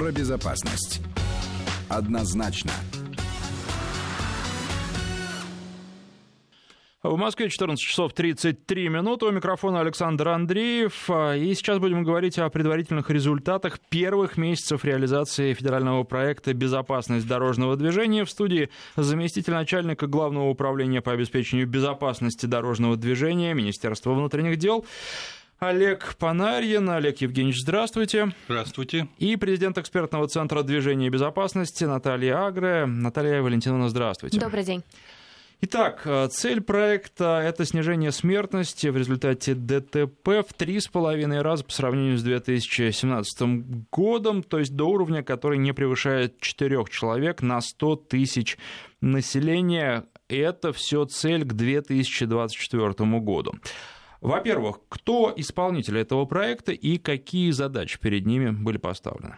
про безопасность. Однозначно. В Москве 14 часов 33 минуты. У микрофона Александр Андреев. И сейчас будем говорить о предварительных результатах первых месяцев реализации федерального проекта «Безопасность дорожного движения». В студии заместитель начальника Главного управления по обеспечению безопасности дорожного движения Министерства внутренних дел Олег Панарьин. Олег Евгеньевич, здравствуйте. Здравствуйте. И президент экспертного центра движения и безопасности Наталья Агре. Наталья Валентиновна, здравствуйте. Добрый день. Итак, э, цель проекта – это снижение смертности в результате ДТП в три с половиной раза по сравнению с 2017 годом, то есть до уровня, который не превышает 4 человек на 100 тысяч населения. Это все цель к 2024 году. Во-первых, кто исполнитель этого проекта и какие задачи перед ними были поставлены?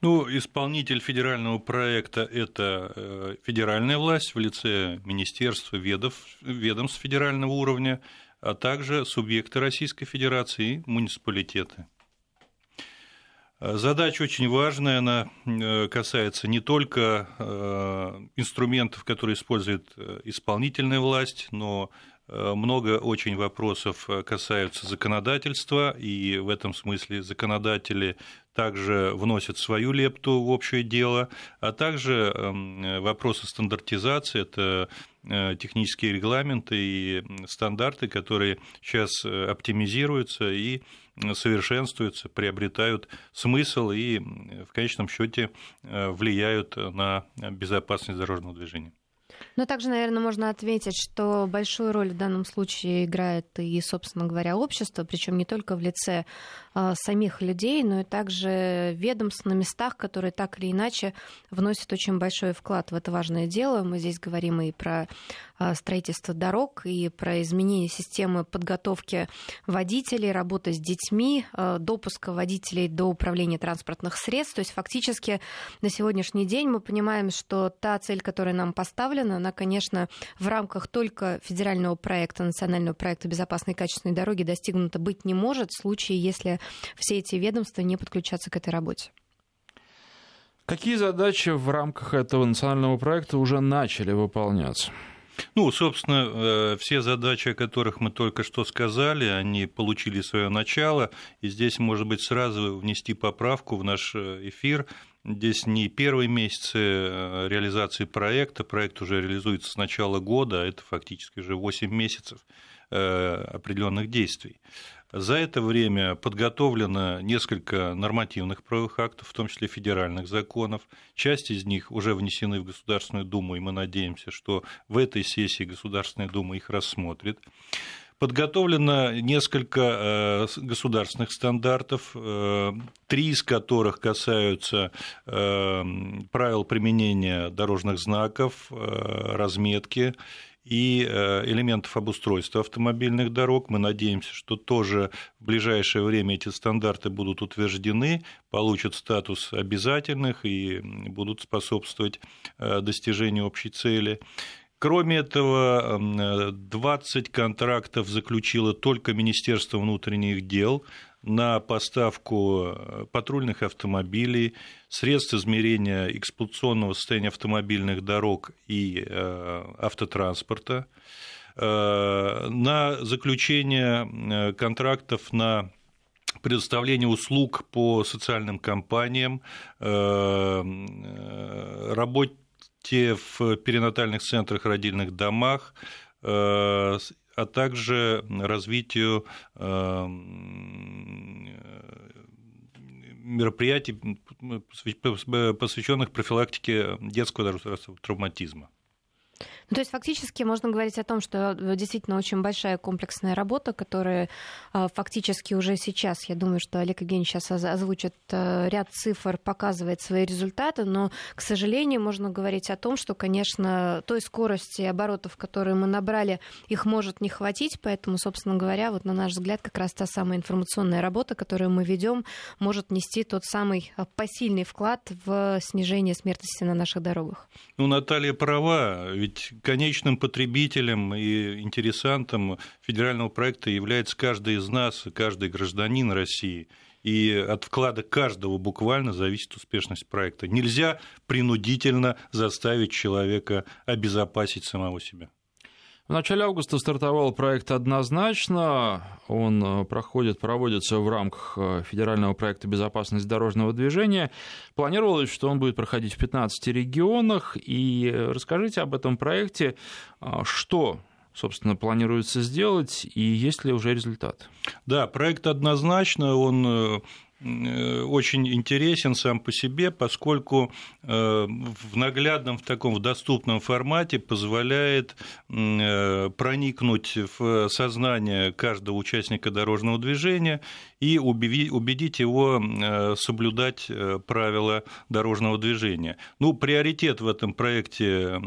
Ну, исполнитель федерального проекта – это э, федеральная власть в лице министерства, ведов, ведомств федерального уровня, а также субъекты Российской Федерации и муниципалитеты. Задача очень важная, она э, касается не только э, инструментов, которые использует исполнительная власть, но Э, много очень вопросов э, касаются законодательства, и в этом смысле законодатели также вносят свою лепту в общее дело, а также эм, вопросы стандартизации, это э, технические регламенты и стандарты, которые сейчас оптимизируются и совершенствуются, приобретают смысл и в конечном счете влияют на безопасность дорожного движения. Но также, наверное, можно ответить, что большую роль в данном случае играет и, собственно говоря, общество, причем не только в лице э, самих людей, но и также ведомств на местах, которые так или иначе вносят очень большой вклад в это важное дело. Мы здесь говорим и про э, строительство дорог, и про изменение системы подготовки водителей, работы с детьми, э, допуска водителей до управления транспортных средств. То есть фактически на сегодняшний день мы понимаем, что та цель, которая нам поставлена, она, конечно, в рамках только федерального проекта, национального проекта безопасной и качественной дороги достигнута быть не может в случае, если все эти ведомства не подключатся к этой работе. Какие задачи в рамках этого национального проекта уже начали выполняться? Ну, собственно, э, все задачи, о которых мы только что сказали, они получили свое начало, и здесь, может быть, сразу внести поправку в наш э, эфир – Здесь не первые месяцы э, реализации проекта, проект уже реализуется с начала года, а это фактически уже 8 месяцев э, определенных действий. За это время подготовлено несколько нормативных правовых актов, в том числе федеральных законов. Часть из них уже внесены в Государственную Думу, и мы надеемся, что в этой сессии Государственная Дума их рассмотрит. Подготовлено несколько э, государственных стандартов, э, три из которых касаются э, правил применения дорожных знаков, разметки и элементов обустройства автомобильных дорог. Мы надеемся, что тоже в ближайшее время эти стандарты будут утверждены, получат статус обязательных и будут способствовать достижению общей цели. Кроме этого, 20 контрактов заключило только Министерство внутренних дел на поставку э, патрульных автомобилей, средств измерения эксплуатационного состояния автомобильных дорог и э, автотранспорта, э, на заключение контрактов на предоставление услуг по социальным компаниям, работе те в перинатальных центрах, родильных домах, э, а также развитию э, мероприятий, посвященных профилактике детского травматизма. Ну, то есть фактически можно говорить о том, что э, действительно очень большая комплексная работа, которая э, фактически уже сейчас, я думаю, что Олег Евгеньевич сейчас озвучит э, ряд цифр, показывает свои результаты, но, к сожалению, можно говорить о том, что, конечно, той скорости оборотов, которые мы набрали, их может не хватить, поэтому, собственно говоря, вот на наш взгляд, как раз та самая информационная работа, которую мы ведем, может нести тот самый посильный вклад в снижение смертности на наших дорогах. Ну, Наталья права, ведь конечным потребителем и интересантом федерального проекта является каждый из нас, каждый гражданин России. И от вклада каждого буквально зависит успешность проекта. Нельзя принудительно заставить человека обезопасить самого себя. В начале августа стартовал проект «Однозначно». Он э, проходит, проводится в рамках э, федерального проекта «Безопасность дорожного движения». Планировалось, что он будет проходить в 15 регионах. И э, расскажите об этом проекте, что собственно, планируется сделать, и есть ли уже результат? Да, проект однозначно, он очень интересен сам по себе, поскольку э, в наглядном, в таком в доступном формате позволяет э, проникнуть в сознание каждого участника дорожного движения и убедить его э, соблюдать правила дорожного движения. Ну, приоритет в этом проекте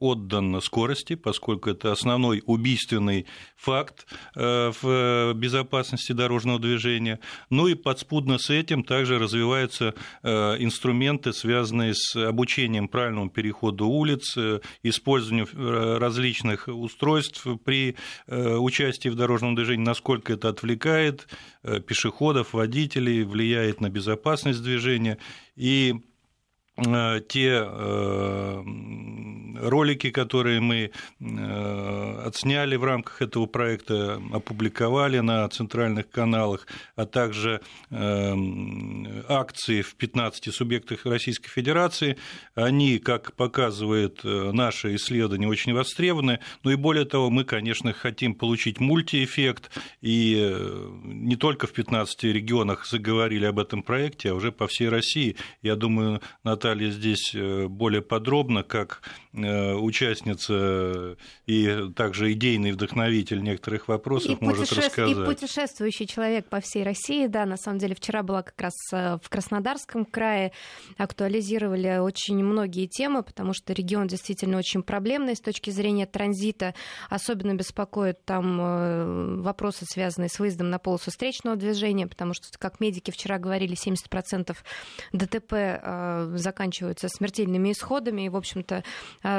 отдан скорости, поскольку это основной убийственный факт в безопасности дорожного движения. Ну и подспудно с этим также развиваются э, инструменты, связанные с обучением правильному переходу улиц, э, использованию э, различных устройств при участии в дорожном движении, насколько это отвлекает пешеходов, водителей, влияет на безопасность движения. И те ролики, которые мы э, отсняли в рамках этого проекта, опубликовали на центральных каналах, а также акции в 15 субъектах Российской Федерации, они, как показывает наше исследование, очень востребованы. Ну и более того, мы, конечно, хотим получить мультиэффект, и не только в 15 регионах заговорили об этом проекте, а уже по всей России. Я думаю, Наталья здесь э, более подробно, как э, участница и также идейный вдохновитель некоторых вопросов и может рассказать. И путешествующий человек по всей России, да, на самом деле вчера была как раз э, в Краснодарском крае, актуализировали очень многие темы, потому что регион действительно очень проблемный с точки зрения транзита, особенно беспокоит там вопросы, связанные с выездом на полосу встречного движения, потому что, как медики вчера говорили, 70% ДТП заканчиваются смертельными исходами. И, в общем-то,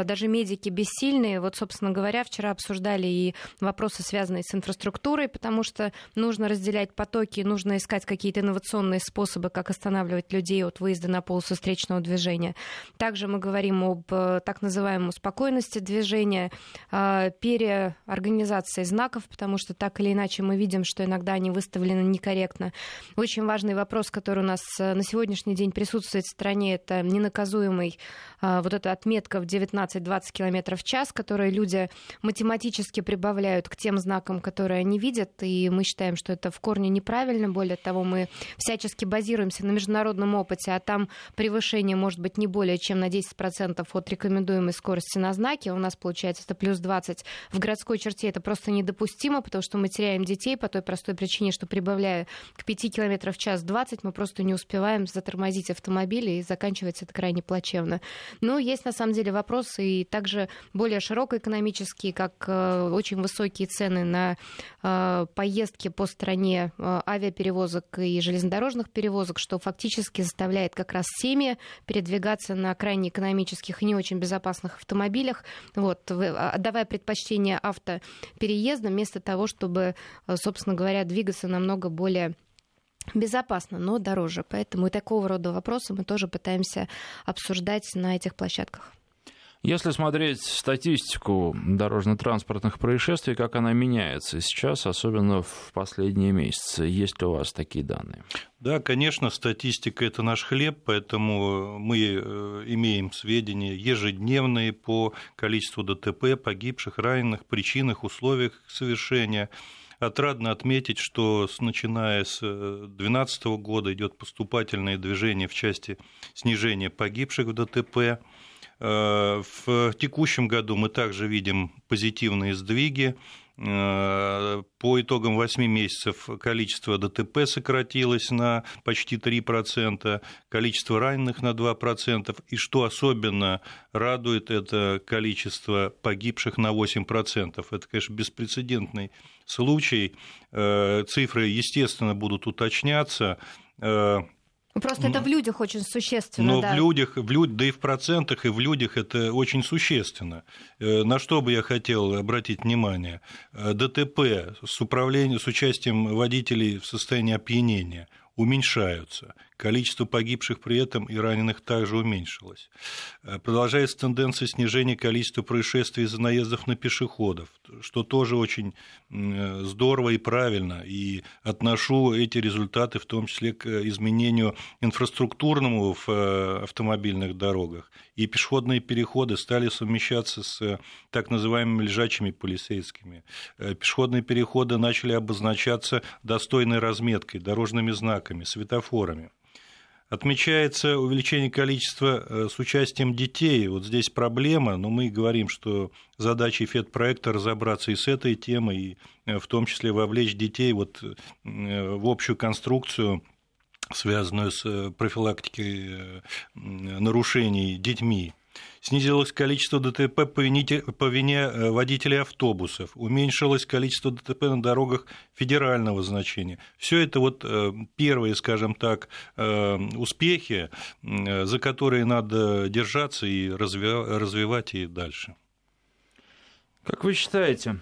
даже медики бессильные. Вот, собственно говоря, вчера обсуждали и вопросы, связанные с инфраструктурой, потому что нужно разделять потоки, нужно искать какие-то инновационные способы, как останавливать людей от выезда на полосу встречного движения. Также мы говорим об э, так называемой спокойности движения, а, переорганизации знаков, потому что так или иначе мы видим, что иногда они выставлены некорректно. Очень важный вопрос, который у нас э, на сегодняшний день присутствует в стране, это ненаказуемый а, вот эта отметка в 19-20 км в час, которые люди математически прибавляют к тем знакам, которые они видят, и мы считаем, что это в корне неправильно. Более того, мы всячески базируемся на международном опыте, а там превышение может быть не более чем на 10% от рекомендуемой скорости на знаке. У нас получается это плюс 20. В городской черте это просто недопустимо, потому что мы теряем детей по той простой причине, что прибавляя к 5 км в час 20, мы просто не успеваем затормозить автомобиль и заканчивается это крайне плачевно. Но есть на самом деле вопросы и также более широко экономические, как э, очень высокие цены на э, поездки по стране э, авиаперевозок и железнодорожных перевозок, что фактически заставляет как раз семьи передвигаться на крайне экономических и не очень безопасных автомобилях, вот, отдавая предпочтение автопереездам вместо того, чтобы, собственно говоря, двигаться намного более безопасно, но дороже. Поэтому и такого рода вопросы мы тоже пытаемся обсуждать на этих площадках. Если смотреть статистику дорожно-транспортных происшествий, как она меняется сейчас, особенно в последние месяцы, есть ли у вас такие данные? Да, конечно, статистика – это наш хлеб, поэтому мы э, имеем сведения ежедневные по количеству ДТП, погибших, раненых, причинах, условиях совершения – Отрадно отметить, что начиная с 2012 э, года идет поступательное движение в части снижения погибших в ДТП. Э, в текущем году мы также видим позитивные сдвиги. Э, по итогам 8 месяцев количество ДТП сократилось на почти 3%, количество раненых на 2%, и что особенно радует, это количество погибших на 8%. Это, конечно, беспрецедентный случай. Э, цифры, естественно, будут уточняться. Просто это в людях очень существенно. Но да. в людях, в люд... да и в процентах, и в людях это очень существенно. Э, на что бы я хотел обратить внимание? Э, ДТП с, управлением, с участием водителей в состоянии опьянения уменьшаются. Количество погибших при этом и раненых также уменьшилось. Э, продолжается тенденция снижения количества происшествий из-за наездов на пешеходов, что тоже очень э, здорово и правильно. И отношу эти результаты в том числе к изменению инфраструктурному в э, автомобильных дорогах. И пешеходные переходы стали совмещаться с так называемыми лежачими полицейскими. Пешеходные переходы начали обозначаться достойной разметкой, дорожными знаками, светофорами. Отмечается увеличение количества э, с участием детей. Вот здесь проблема, но мы говорим, что задача ФЕД-проекта разобраться и с этой темой, и э, в том числе вовлечь детей вот э, в общую конструкцию связанную с профилактикой нарушений детьми. Снизилось количество ДТП по вине, по вине э, водителей автобусов, уменьшилось количество ДТП на дорогах федерального значения. Все это вот э, первые, скажем так, э, успехи, за которые надо держаться и развивать и дальше. Как вы считаете,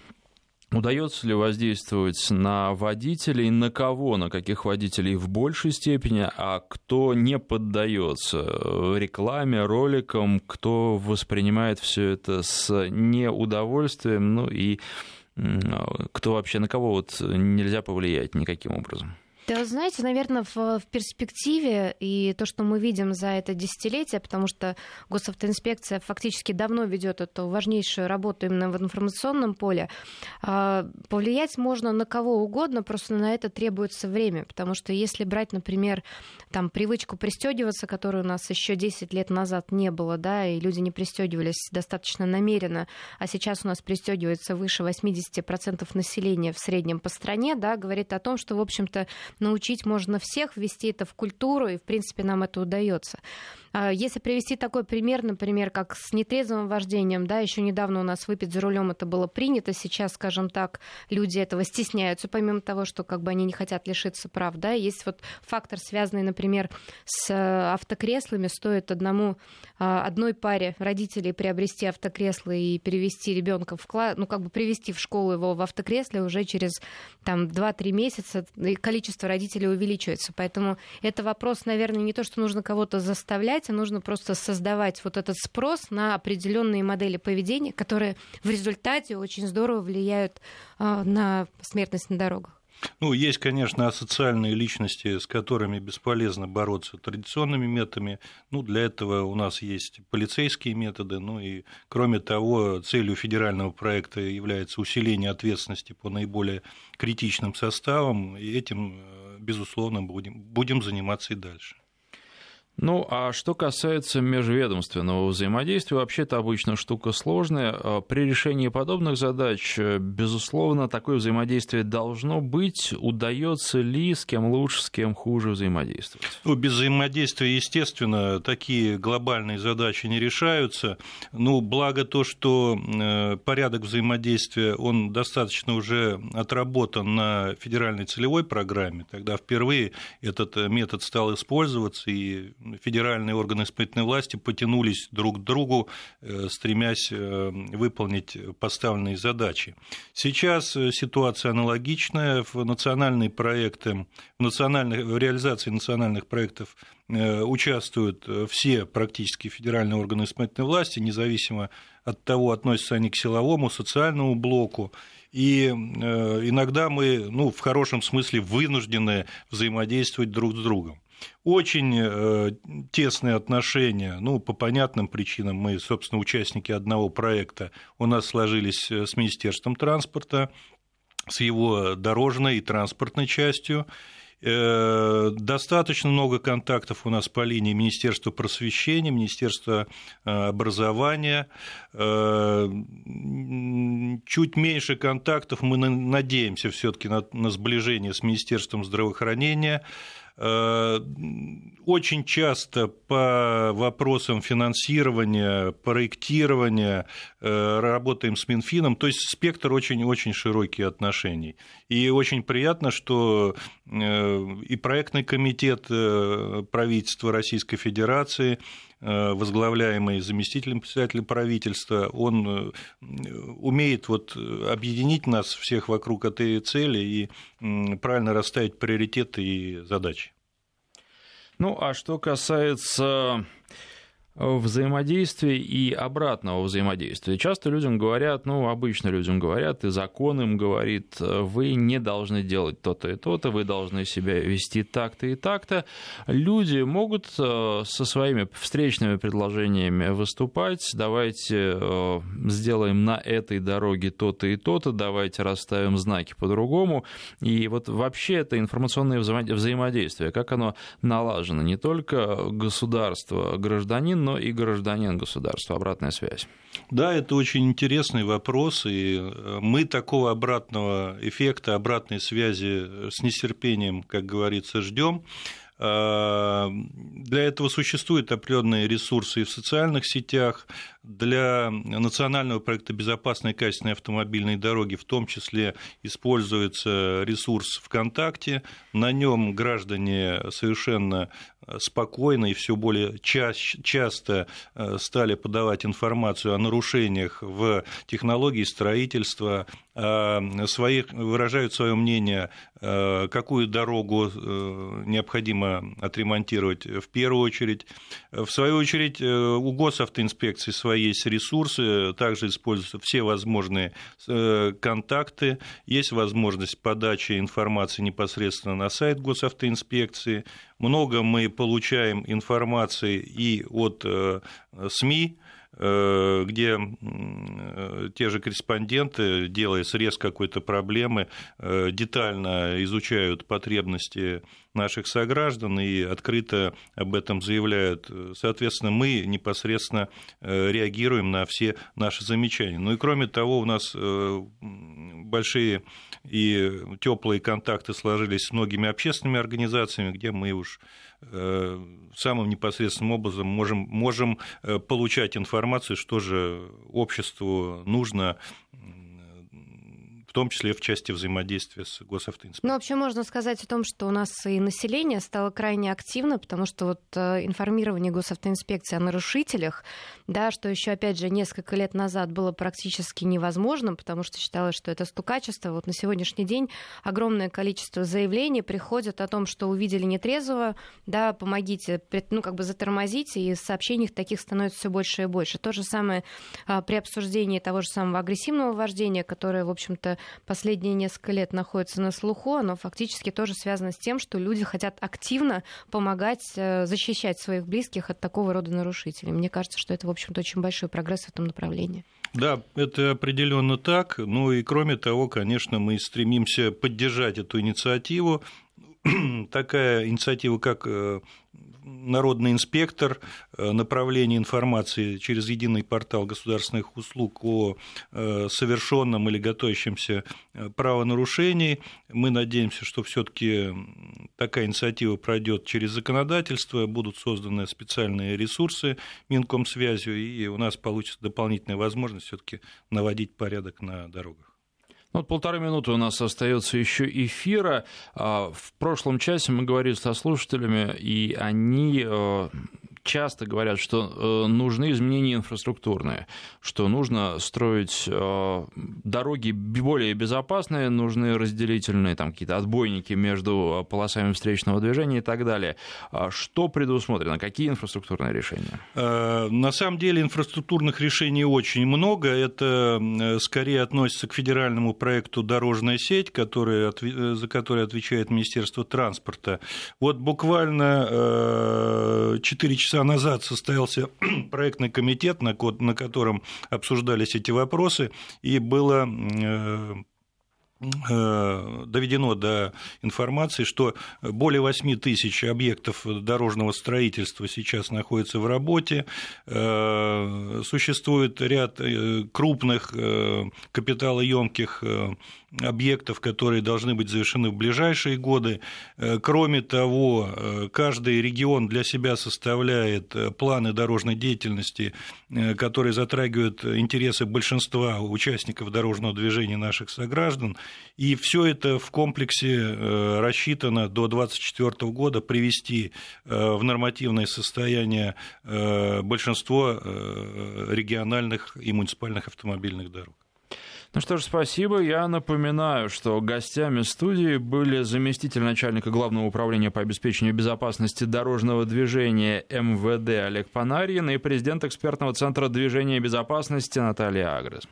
Удается ли воздействовать на водителей, на кого, на каких водителей в большей степени, а кто не поддается? Рекламе, роликам, кто воспринимает все это с неудовольствием, ну и кто вообще? На кого вот нельзя повлиять никаким образом? Да, знаете, наверное, в, в перспективе и то, что мы видим за это десятилетие, потому что госавтоинспекция фактически давно ведет эту важнейшую работу именно в информационном поле, а, повлиять можно на кого угодно, просто на это требуется время, потому что если брать, например, там привычку пристегиваться, которую у нас еще 10 лет назад не было, да, и люди не пристегивались достаточно намеренно, а сейчас у нас пристегивается выше 80% населения в среднем по стране, да, говорит о том, что, в общем-то, научить можно всех, ввести это в культуру, и, в принципе, нам это удается. А, если привести такой пример, например, как с нетрезвым вождением, да, еще недавно у нас выпить за рулем это было принято, сейчас, скажем так, люди этого стесняются, помимо того, что как бы они не хотят лишиться прав, да, есть вот фактор, связанный, например, с э, автокреслами, стоит одному, а, одной паре родителей приобрести автокресло и перевести ребенка в класс, ну, как бы привести в школу его в автокресле уже через там 2-3 месяца, и количество родителей увеличивается, поэтому это вопрос, наверное, не то, что нужно кого-то заставлять, мероприятия нужно просто создавать вот этот спрос на определенные модели поведения, которые в результате очень здорово влияют а, на смертность на дорогах. Ну, есть, конечно, асоциальные личности, с которыми бесполезно бороться традиционными методами. Ну, для этого у нас есть полицейские методы. Ну и, кроме того, целью федерального проекта является усиление ответственности по наиболее критичным составам. И этим, э, безусловно, будем, будем заниматься и дальше. Ну, а что касается межведомственного взаимодействия, вообще это обычно штука сложная. А при решении подобных задач, безусловно, такое взаимодействие должно быть. Удается ли, с кем лучше, с кем хуже взаимодействовать? Ну, без взаимодействия, естественно, такие глобальные задачи не решаются. Ну, благо то, что э, порядок взаимодействия, он достаточно уже отработан на федеральной целевой программе. Тогда впервые этот метод стал использоваться, и федеральные органы исполнительной власти потянулись друг к другу, э, стремясь э, выполнить поставленные задачи. Сейчас э, ситуация аналогичная. В национальные проекты, в, национальных, в реализации национальных проектов участвуют все практически федеральные органы исполнительной власти, независимо от того, относятся они к силовому, социальному блоку. И иногда мы, ну, в хорошем смысле, вынуждены взаимодействовать друг с другом. Очень э, тесные отношения, ну, по понятным причинам, мы, собственно, участники одного проекта, у нас сложились э, с Министерством транспорта, с его дорожной и транспортной частью. Э, достаточно много контактов у нас по линии Министерства просвещения, Министерства образования. Чуть меньше контактов мы надеемся все-таки на, на сближение с Министерством здравоохранения. Очень часто по вопросам финансирования, проектирования работаем с Минфином, то есть спектр очень-очень широкий отношений. И очень приятно, что и проектный комитет правительства Российской Федерации, Э, возглавляемый заместителем председателя правительства, он э, умеет вот объединить нас всех вокруг этой цели и правильно расставить приоритеты и задачи. Ну, а что касается взаимодействия и обратного взаимодействия. Часто людям говорят, ну, обычно людям говорят, и закон им говорит, вы не должны делать то-то и то-то, вы должны себя вести так-то и так-то. Люди могут э, со своими встречными предложениями выступать, давайте э, сделаем на этой дороге то-то и то-то, давайте расставим знаки по-другому. И вот вообще это информационное взаимодействие, как оно налажено, не только государство, гражданин, но и гражданин государства. Обратная связь. Да, это очень интересный вопрос, и э, мы такого обратного эффекта, обратной связи с нетерпением, как говорится, ждем. А, для этого существуют определенные ресурсы и в социальных сетях. Для национального проекта безопасной и качественной автомобильной дороги в том числе используется ресурс ВКонтакте. На нем граждане совершенно спокойно и все более ча- часто э, стали подавать информацию о нарушениях в технологии строительства, своих, выражают свое мнение, э, какую дорогу э, необходимо отремонтировать в первую очередь. В свою очередь, у госавтоинспекции свои есть ресурсы, также используются все возможные контакты, есть возможность подачи информации непосредственно на сайт госавтоинспекции, много мы получаем информации и от э, СМИ, э, где э, те же корреспонденты, делая срез какой-то проблемы, детально изучают потребности наших сограждан и открыто об этом заявляют. Соответственно, мы непосредственно реагируем на все наши замечания. Ну и кроме того, у нас большие и теплые контакты сложились с многими общественными организациями, где мы уж э, самым непосредственным образом можем, можем э, получать информацию, что же обществу нужно в том числе в части взаимодействия с госавтоинспекцией. Ну, вообще можно сказать о том, что у нас и население стало крайне активно, потому что вот э, информирование госавтоинспекции о нарушителях, да, что еще, опять же, несколько лет назад было практически невозможным, потому что считалось, что это стукачество. Вот на сегодняшний день огромное количество заявлений приходит о том, что увидели нетрезвого, да, помогите, ну, как бы затормозите, и сообщений таких становится все больше и больше. То же самое а, при обсуждении того же самого агрессивного вождения, которое, в общем-то, последние несколько лет находится на слуху, оно фактически тоже связано с тем, что люди хотят активно помогать э, защищать своих близких от такого рода нарушителей. Мне кажется, что это, в общем-то, очень большой прогресс в этом направлении. Да, это определенно так. Ну и кроме того, конечно, мы стремимся поддержать эту инициативу. Такая инициатива, как э, народный инспектор э, направления информации через единый портал государственных услуг о э, совершенном или готовящемся э, правонарушении. Мы надеемся, что все-таки такая инициатива пройдет через законодательство, будут созданы специальные ресурсы Минкомсвязью, и у нас получится дополнительная возможность все-таки наводить порядок на дорогах. Ну, вот полторы минуты у нас остается еще эфира. А, в прошлом часе мы говорили со слушателями, и они э, часто говорят, что э, нужны изменения инфраструктурные, что нужно строить э, дороги более безопасные, нужны разделительные там какие-то отбойники между полосами встречного движения и так далее. А что предусмотрено? Какие инфраструктурные решения? Э, на самом деле инфраструктурных решений очень много. Это скорее относится к федеральному проекту «Дорожная сеть», который, за который отвечает Министерство транспорта. Вот буквально 4 часа часа назад состоялся проектный комитет, на котором обсуждались эти вопросы, и было э, э, доведено до информации, что более 8 тысяч объектов дорожного строительства сейчас находятся в работе. Э, существует ряд крупных капиталоемких объектов, которые должны быть завершены в ближайшие годы. Кроме того, каждый регион для себя составляет планы дорожной деятельности, которые затрагивают интересы большинства участников дорожного движения наших сограждан. И все это в комплексе рассчитано до 2024 года привести в нормативное состояние большинство региональных и муниципальных автомобильных дорог. Ну что ж, спасибо. Я напоминаю, что гостями студии были заместитель начальника Главного управления по обеспечению безопасности дорожного движения МВД Олег Панарин и президент экспертного центра движения безопасности Наталья Агрес.